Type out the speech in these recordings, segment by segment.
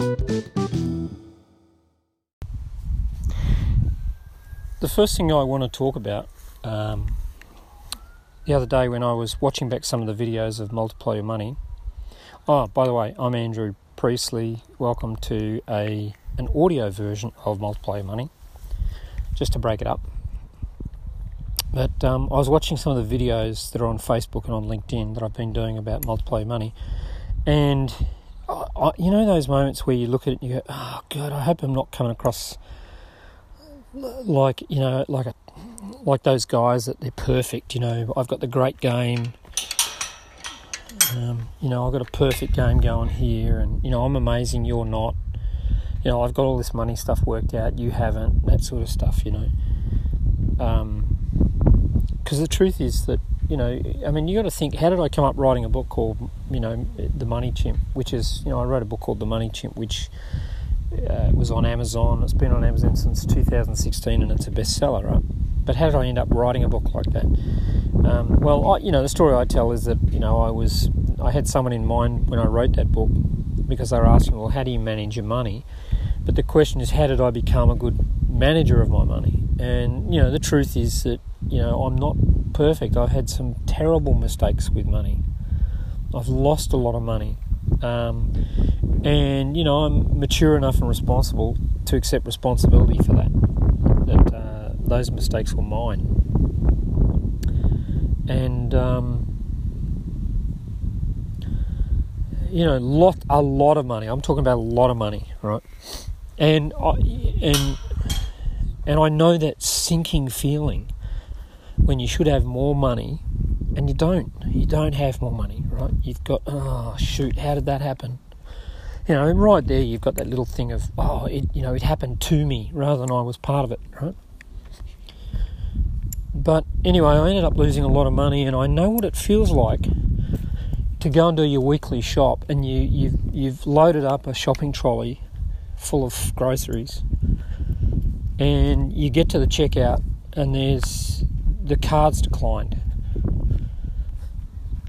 The first thing I want to talk about um, the other day when I was watching back some of the videos of Multiply Your Money. Oh, by the way, I'm Andrew Priestley. Welcome to a an audio version of Multiply Your Money. Just to break it up. But um, I was watching some of the videos that are on Facebook and on LinkedIn that I've been doing about Multiply Your Money, and I, you know those moments where you look at it and you go, "Oh God, I hope I'm not coming across." like you know like a like those guys that they're perfect you know i've got the great game um, you know i've got a perfect game going here and you know i'm amazing you're not you know i've got all this money stuff worked out you haven't that sort of stuff you know because um, the truth is that you know i mean you got to think how did i come up writing a book called you know the money chimp which is you know i wrote a book called the money chimp which uh, was on Amazon. It's been on Amazon since 2016, and it's a bestseller, right? But how did I end up writing a book like that? Um, well, I, you know, the story I tell is that you know I was I had someone in mind when I wrote that book because they were asking, well, how do you manage your money? But the question is, how did I become a good manager of my money? And you know, the truth is that you know I'm not perfect. I've had some terrible mistakes with money. I've lost a lot of money. Um, and you know I'm mature enough and responsible to accept responsibility for that. That uh, those mistakes were mine, and um, you know, lot a lot of money. I'm talking about a lot of money, right? And I, and and I know that sinking feeling when you should have more money and you don't. You don't have more money, right? You've got oh shoot, how did that happen? you know, and right there you've got that little thing of, oh, it, you know, it happened to me rather than I was part of it, right? But anyway, I ended up losing a lot of money, and I know what it feels like to go and do your weekly shop, and you you've you've loaded up a shopping trolley full of groceries, and you get to the checkout, and there's the cards declined,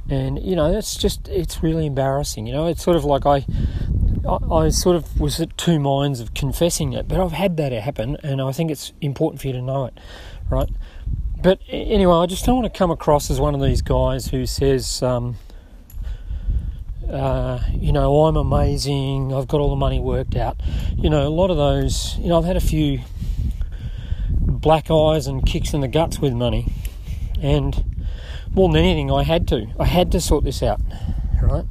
and you know it's just it's really embarrassing. You know, it's sort of like I I, I sort of was at two minds of confessing it, but I've had that happen, and I think it's important for you to know it, right? But anyway, I just don't want to come across as one of these guys who says, um, uh, you know, I'm amazing, I've got all the money worked out. You know, a lot of those, you know, I've had a few black eyes and kicks in the guts with money, and more than anything, I had to. I had to sort this out, right?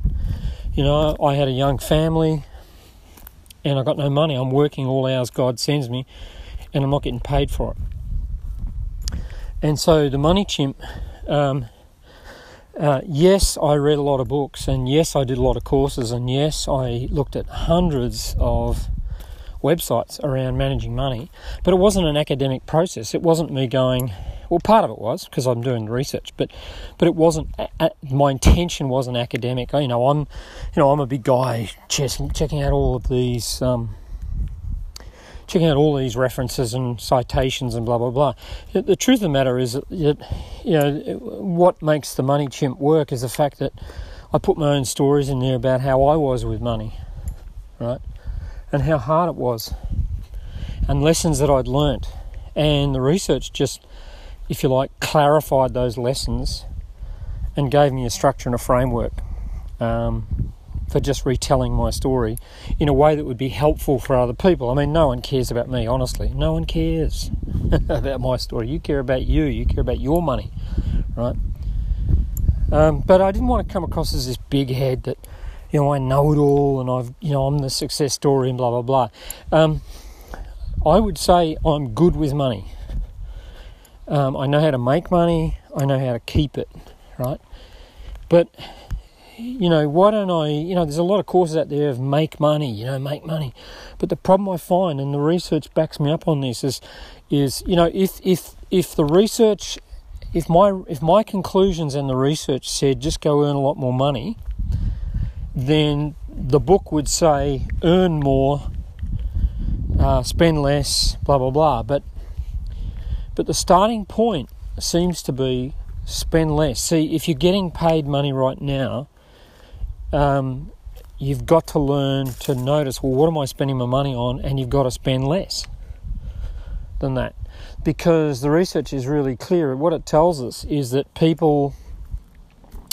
You know, I had a young family and I got no money. I'm working all hours God sends me and I'm not getting paid for it. And so the money chimp, um, uh, yes, I read a lot of books and yes, I did a lot of courses and yes, I looked at hundreds of websites around managing money, but it wasn't an academic process. It wasn't me going, well, part of it was because I'm doing research, but but it wasn't. My intention wasn't academic. You know, I'm, you know, I'm a big guy checking checking out all of these. Um, checking out all these references and citations and blah blah blah. The truth of the matter is that you know what makes the money chimp work is the fact that I put my own stories in there about how I was with money, right, and how hard it was, and lessons that I'd learnt, and the research just if you like, clarified those lessons and gave me a structure and a framework um, for just retelling my story in a way that would be helpful for other people. I mean, no one cares about me, honestly. No one cares about my story. You care about you, you care about your money, right? Um, but I didn't want to come across as this big head that, you know, I know it all and I've, you know, I'm the success story and blah, blah, blah. Um, I would say I'm good with money. Um, I know how to make money. I know how to keep it, right? But you know, why don't I? You know, there's a lot of courses out there of make money. You know, make money. But the problem I find, and the research backs me up on this, is, is you know, if if if the research, if my if my conclusions and the research said just go earn a lot more money, then the book would say earn more, uh, spend less, blah blah blah. But but the starting point seems to be spend less. See, if you're getting paid money right now, um, you've got to learn to notice well, what am I spending my money on? And you've got to spend less than that. Because the research is really clear. What it tells us is that people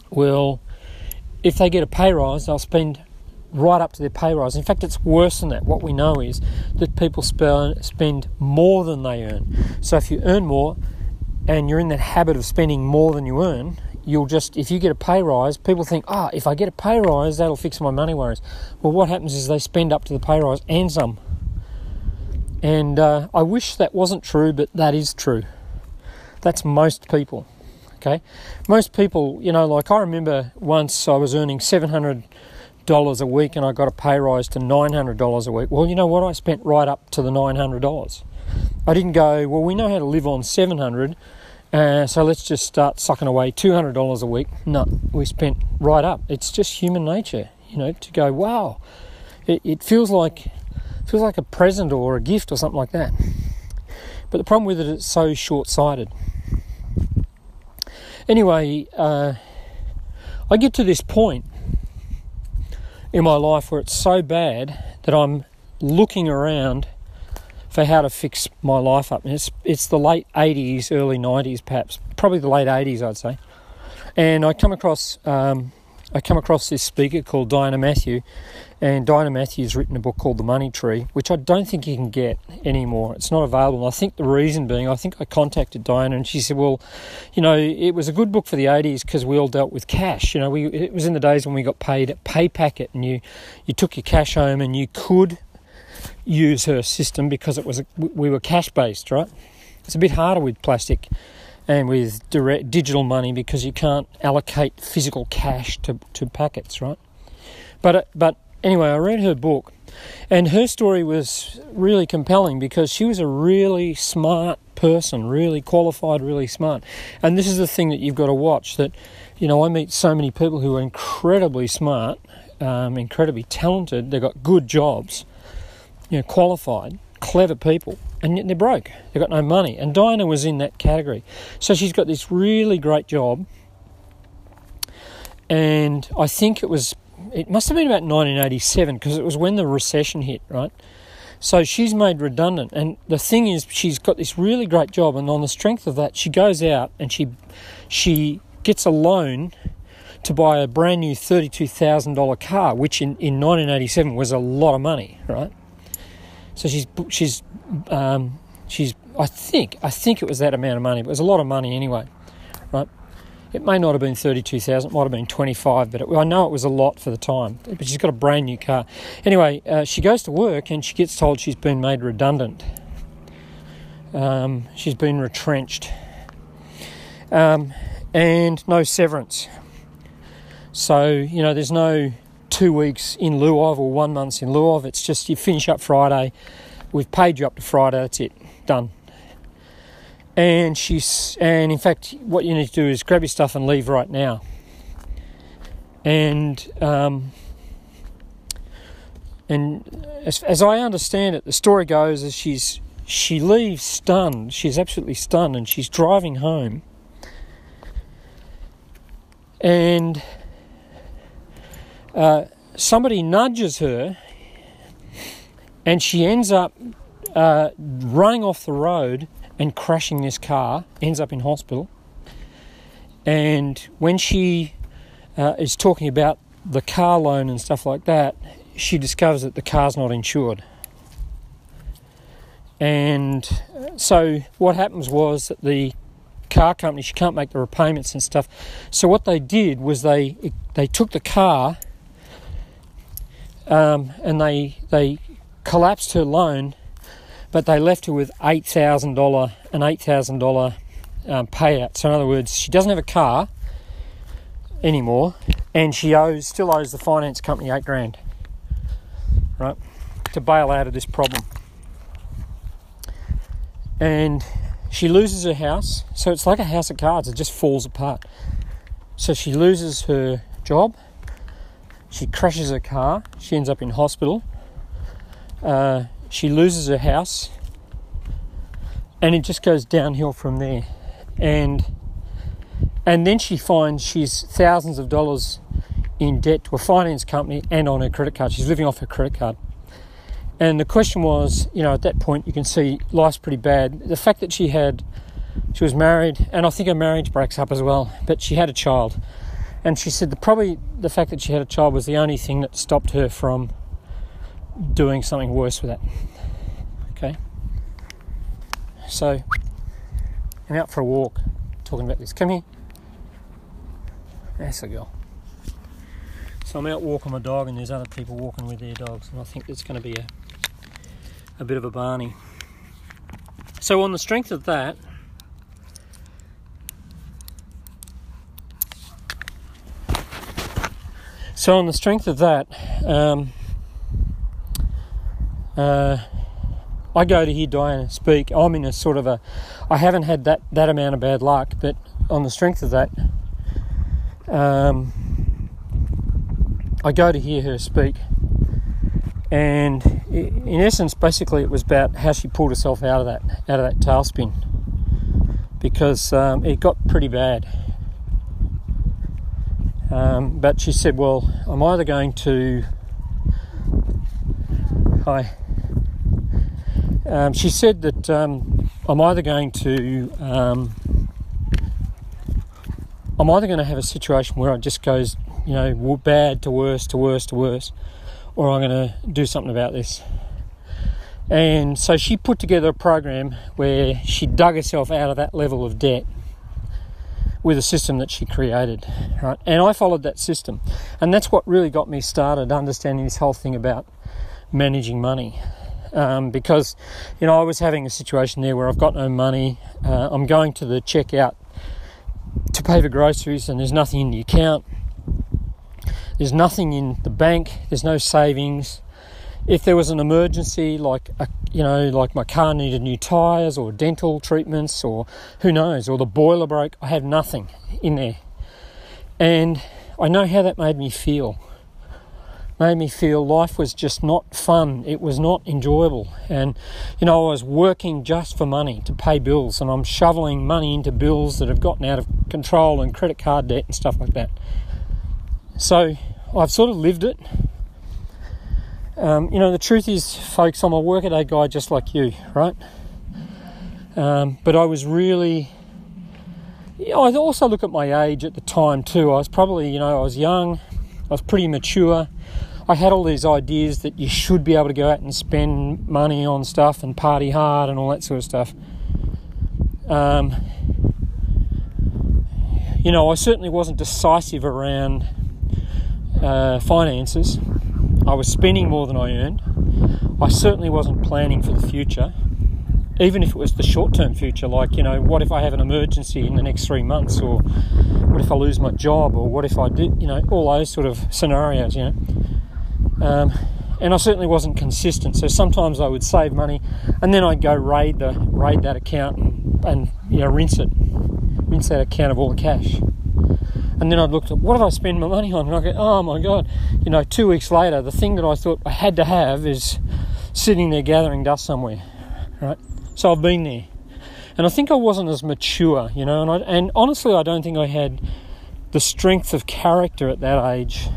will, if they get a pay rise, they'll spend right up to their pay rise. In fact, it's worse than that. What we know is that people spend, more than they earn. So if you earn more and you're in that habit of spending more than you earn, you'll just, if you get a pay rise, people think, ah, oh, if I get a pay rise, that'll fix my money worries. Well, what happens is they spend up to the pay rise and some. And uh, I wish that wasn't true, but that is true. That's most people. Okay, most people, you know, like I remember once I was earning seven hundred dollars a week and I got a pay rise to nine hundred dollars a week. Well, you know what? I spent right up to the nine hundred dollars. I didn't go. Well, we know how to live on seven hundred, uh, so let's just start sucking away two hundred dollars a week. No, we spent right up. It's just human nature, you know, to go. Wow, it, it feels like feels like a present or a gift or something like that. But the problem with it, it's so short-sighted. Anyway, uh, I get to this point in my life where it's so bad that I'm looking around for how to fix my life up. And it's it's the late 80s, early 90s, perhaps probably the late 80s, I'd say. And I come across um, I come across this speaker called Diana Matthew, and Diana Matthew's written a book called The Money Tree, which I don't think you can get anymore. It's not available. I think the reason being, I think I contacted Diana and she said, well, you know, it was a good book for the 80s because we all dealt with cash. You know, we it was in the days when we got paid at pay packet and you, you took your cash home and you could use her system because it was a, we were cash based, right? It's a bit harder with plastic and with direct digital money because you can't allocate physical cash to, to packets, right? But uh, but anyway, I read her book, and her story was really compelling because she was a really smart person, really qualified, really smart. And this is the thing that you've got to watch that, you know, I meet so many people who are incredibly smart, um, incredibly talented, they've got good jobs, you know, qualified, clever people, and yet they're broke. They've got no money. And Diana was in that category. So she's got this really great job. And I think it was it must have been about 1987 because it was when the recession hit, right? So she's made redundant, and the thing is, she's got this really great job, and on the strength of that, she goes out and she she gets a loan to buy a brand new thirty-two thousand dollar car, which in, in 1987 was a lot of money, right? So she's she's um, she's I think I think it was that amount of money, but it was a lot of money anyway, right? It may not have been 32,000, it might have been 25, but it, I know it was a lot for the time. But she's got a brand new car. Anyway, uh, she goes to work and she gets told she's been made redundant. Um, she's been retrenched. Um, and no severance. So, you know, there's no two weeks in lieu of or one month in lieu of. It's just you finish up Friday, we've paid you up to Friday, that's it, done. And she's and in fact what you need to do is grab your stuff and leave right now. And um, and as, as I understand it the story goes is she's she leaves stunned. She's absolutely stunned and she's driving home. And uh, somebody nudges her and she ends up uh, running off the road and crashing this car, ends up in hospital. And when she uh, is talking about the car loan and stuff like that, she discovers that the car's not insured. And so what happens was that the car company she can't make the repayments and stuff. So what they did was they they took the car um, and they they collapsed her loan but they left her with $8,000, an $8,000 um, payout. So, in other words, she doesn't have a car anymore and she owes, still owes the finance company eight grand, right, to bail out of this problem. And she loses her house, so it's like a house of cards, it just falls apart. So she loses her job, she crashes her car, she ends up in hospital. Uh, she loses her house and it just goes downhill from there and and then she finds she's thousands of dollars in debt to a finance company and on her credit card. She's living off her credit card. And the question was, you know, at that point, you can see life's pretty bad. The fact that she had, she was married, and I think her marriage breaks up as well, but she had a child. And she said that probably the fact that she had a child was the only thing that stopped her from doing something worse with that. Okay? So, I'm out for a walk talking about this. Come here. That's a girl. So I'm out walking my dog, and there's other people walking with their dogs, and I think it's going to be a a bit of a Barney. So, on the strength of that, so on the strength of that, um, uh, I go to hear Diana speak. I'm in a sort of a, I haven't had that that amount of bad luck, but on the strength of that, um, I go to hear her speak and in essence, basically, it was about how she pulled herself out of that out of that tailspin because um, it got pretty bad. Um, but she said, "Well, I'm either going to." Hi. Um, she said that um, I'm either going to. Um, I'm either going to have a situation where it just goes, you know, bad to worse to worse to worse, or I'm going to do something about this. And so she put together a program where she dug herself out of that level of debt with a system that she created, right? And I followed that system, and that's what really got me started understanding this whole thing about managing money. Um, because you know I was having a situation there where I've got no money. Uh, I'm going to the checkout to pay for groceries, and there's nothing in the account. There's nothing in the bank, there's no savings. If there was an emergency, like a, you know, like my car needed new tyres or dental treatments or who knows, or the boiler broke, I have nothing in there. And I know how that made me feel. Made me feel life was just not fun. It was not enjoyable. And, you know, I was working just for money to pay bills and I'm shoveling money into bills that have gotten out of control and credit card debt and stuff like that. So I've sort of lived it. Um, you know, the truth is, folks, I'm a workaday guy just like you, right? Um, but I was really. You know, I also look at my age at the time too. I was probably, you know, I was young, I was pretty mature. I had all these ideas that you should be able to go out and spend money on stuff and party hard and all that sort of stuff. Um, you know, I certainly wasn't decisive around uh, finances. I was spending more than I earned. I certainly wasn't planning for the future, even if it was the short term future, like, you know, what if I have an emergency in the next three months, or what if I lose my job, or what if I did, you know, all those sort of scenarios, you know. Um, and I certainly wasn't consistent. So sometimes I would save money, and then I'd go raid the raid that account and, and you know rinse it, rinse that account of all the cash. And then I'd look at what did I spend my money on? And I go, oh my God. You know, two weeks later, the thing that I thought I had to have is sitting there gathering dust somewhere, right? So I've been there. And I think I wasn't as mature, you know, and, I, and honestly, I don't think I had the strength of character at that age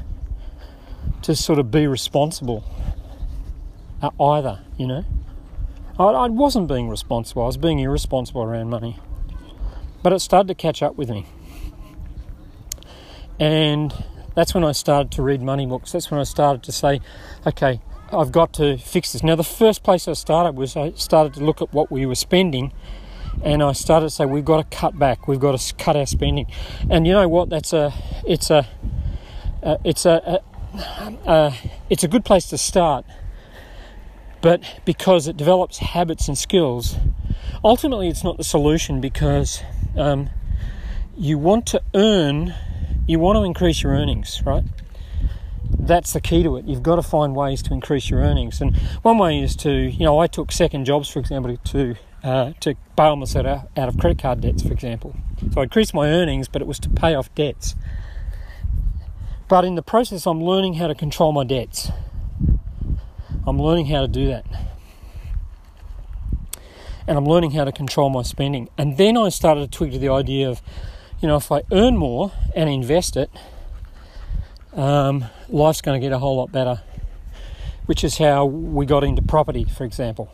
to sort of be responsible uh, either, you know. I, I wasn't being responsible, I was being irresponsible around money. But it started to catch up with me. And that's when I started to read money books. That's when I started to say, okay, I've got to fix this. Now, the first place I started was I started to look at what we were spending and I started to say we've got to cut back, we've got to cut our spending. And you know what? That's a, it's a, uh, it's a, a uh, it's a good place to start. But because it develops habits and skills, ultimately it's not the solution because um, you want to earn you want to increase your earnings, right? That's the key to it. You've got to find ways to increase your earnings, and one way is to, you know, I took second jobs, for example, to uh, to bail myself out, out of credit card debts, for example. So I increased my earnings, but it was to pay off debts. But in the process, I'm learning how to control my debts. I'm learning how to do that. And I'm learning how to control my spending. And then I started to tweak to the idea of you know, if I earn more and invest it, um, life's going to get a whole lot better. Which is how we got into property, for example,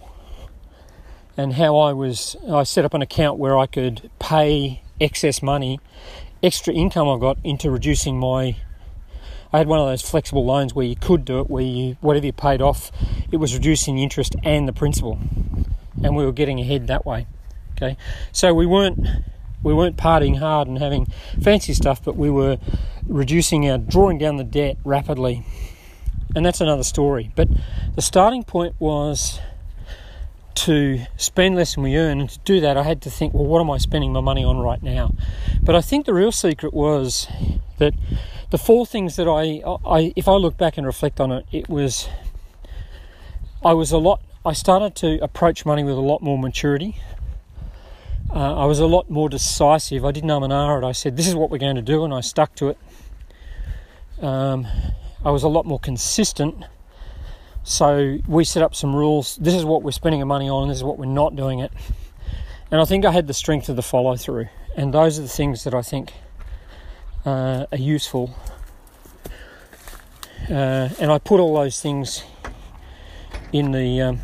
and how I was. I set up an account where I could pay excess money, extra income I got into reducing my. I had one of those flexible loans where you could do it, where you whatever you paid off, it was reducing the interest and the principal, and we were getting ahead that way. Okay, so we weren't we weren't partying hard and having fancy stuff, but we were reducing our drawing down the debt rapidly. And that's another story. But the starting point was to spend less than we earn, and to do that, I had to think, well, what am I spending my money on right now? But I think the real secret was that the four things that I, I if I look back and reflect on it, it was I was a lot. I started to approach money with a lot more maturity. Uh, I was a lot more decisive. I didn't um it. I said, "This is what we're going to do," and I stuck to it. Um, I was a lot more consistent. So we set up some rules. This is what we're spending our money on, this is what we're not doing it. And I think I had the strength of the follow through. And those are the things that I think uh, are useful. Uh, and I put all those things in the um,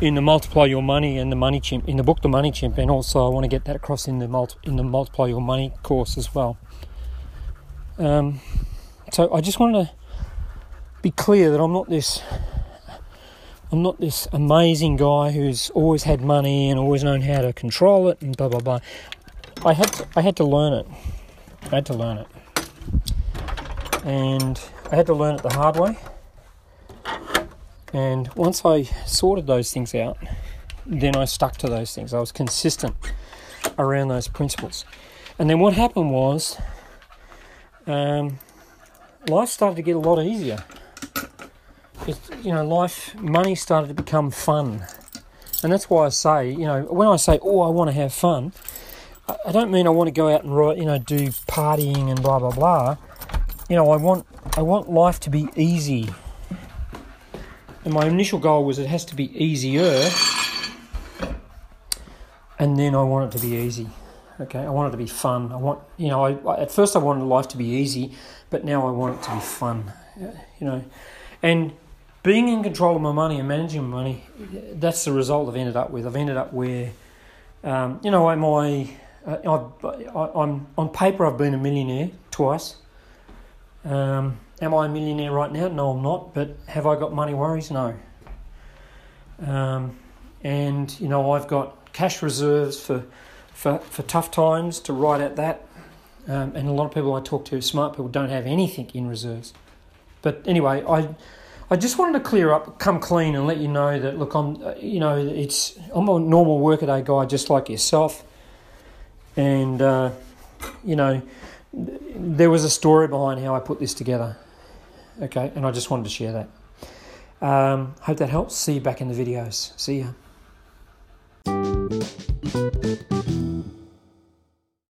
in the multiply your money and the money chimp in the book the money chimp and also I want to get that across in the multi, in the multiply your money course as well. Um, so I just want to be clear that I'm not this I'm not this amazing guy who's always had money and always known how to control it and blah blah blah. I had to, I had to learn it. I had to learn it. And I had to learn it the hard way and once I sorted those things out, then I stuck to those things. I was consistent around those principles. And then what happened was, um, life started to get a lot easier. It, you know, life, money started to become fun. And that's why I say, you know, when I say, oh, I want to have fun, I don't mean I want to go out and you know do partying and blah blah blah. You know, I want I want life to be easy and my initial goal was it has to be easier, and then I want it to be easy. Okay, I want it to be fun. I want, you know, I, at first I wanted life to be easy, but now I want it to be fun. You know, and being in control of my money and managing my money, that's the result I've ended up with. I've ended up where, um, you know, am I, uh, I, am on paper I've been a millionaire twice. Um, Am I a millionaire right now? No, I'm not. But have I got money worries? No. Um, and you know, I've got cash reserves for for, for tough times to ride at that. Um, and a lot of people I talk to, smart people, don't have anything in reserves. But anyway, I I just wanted to clear up, come clean, and let you know that look, I'm you know it's I'm a normal workaday guy just like yourself, and uh, you know there was a story behind how I put this together. Okay, and I just wanted to share that. Um, hope that helps. See you back in the videos. See ya.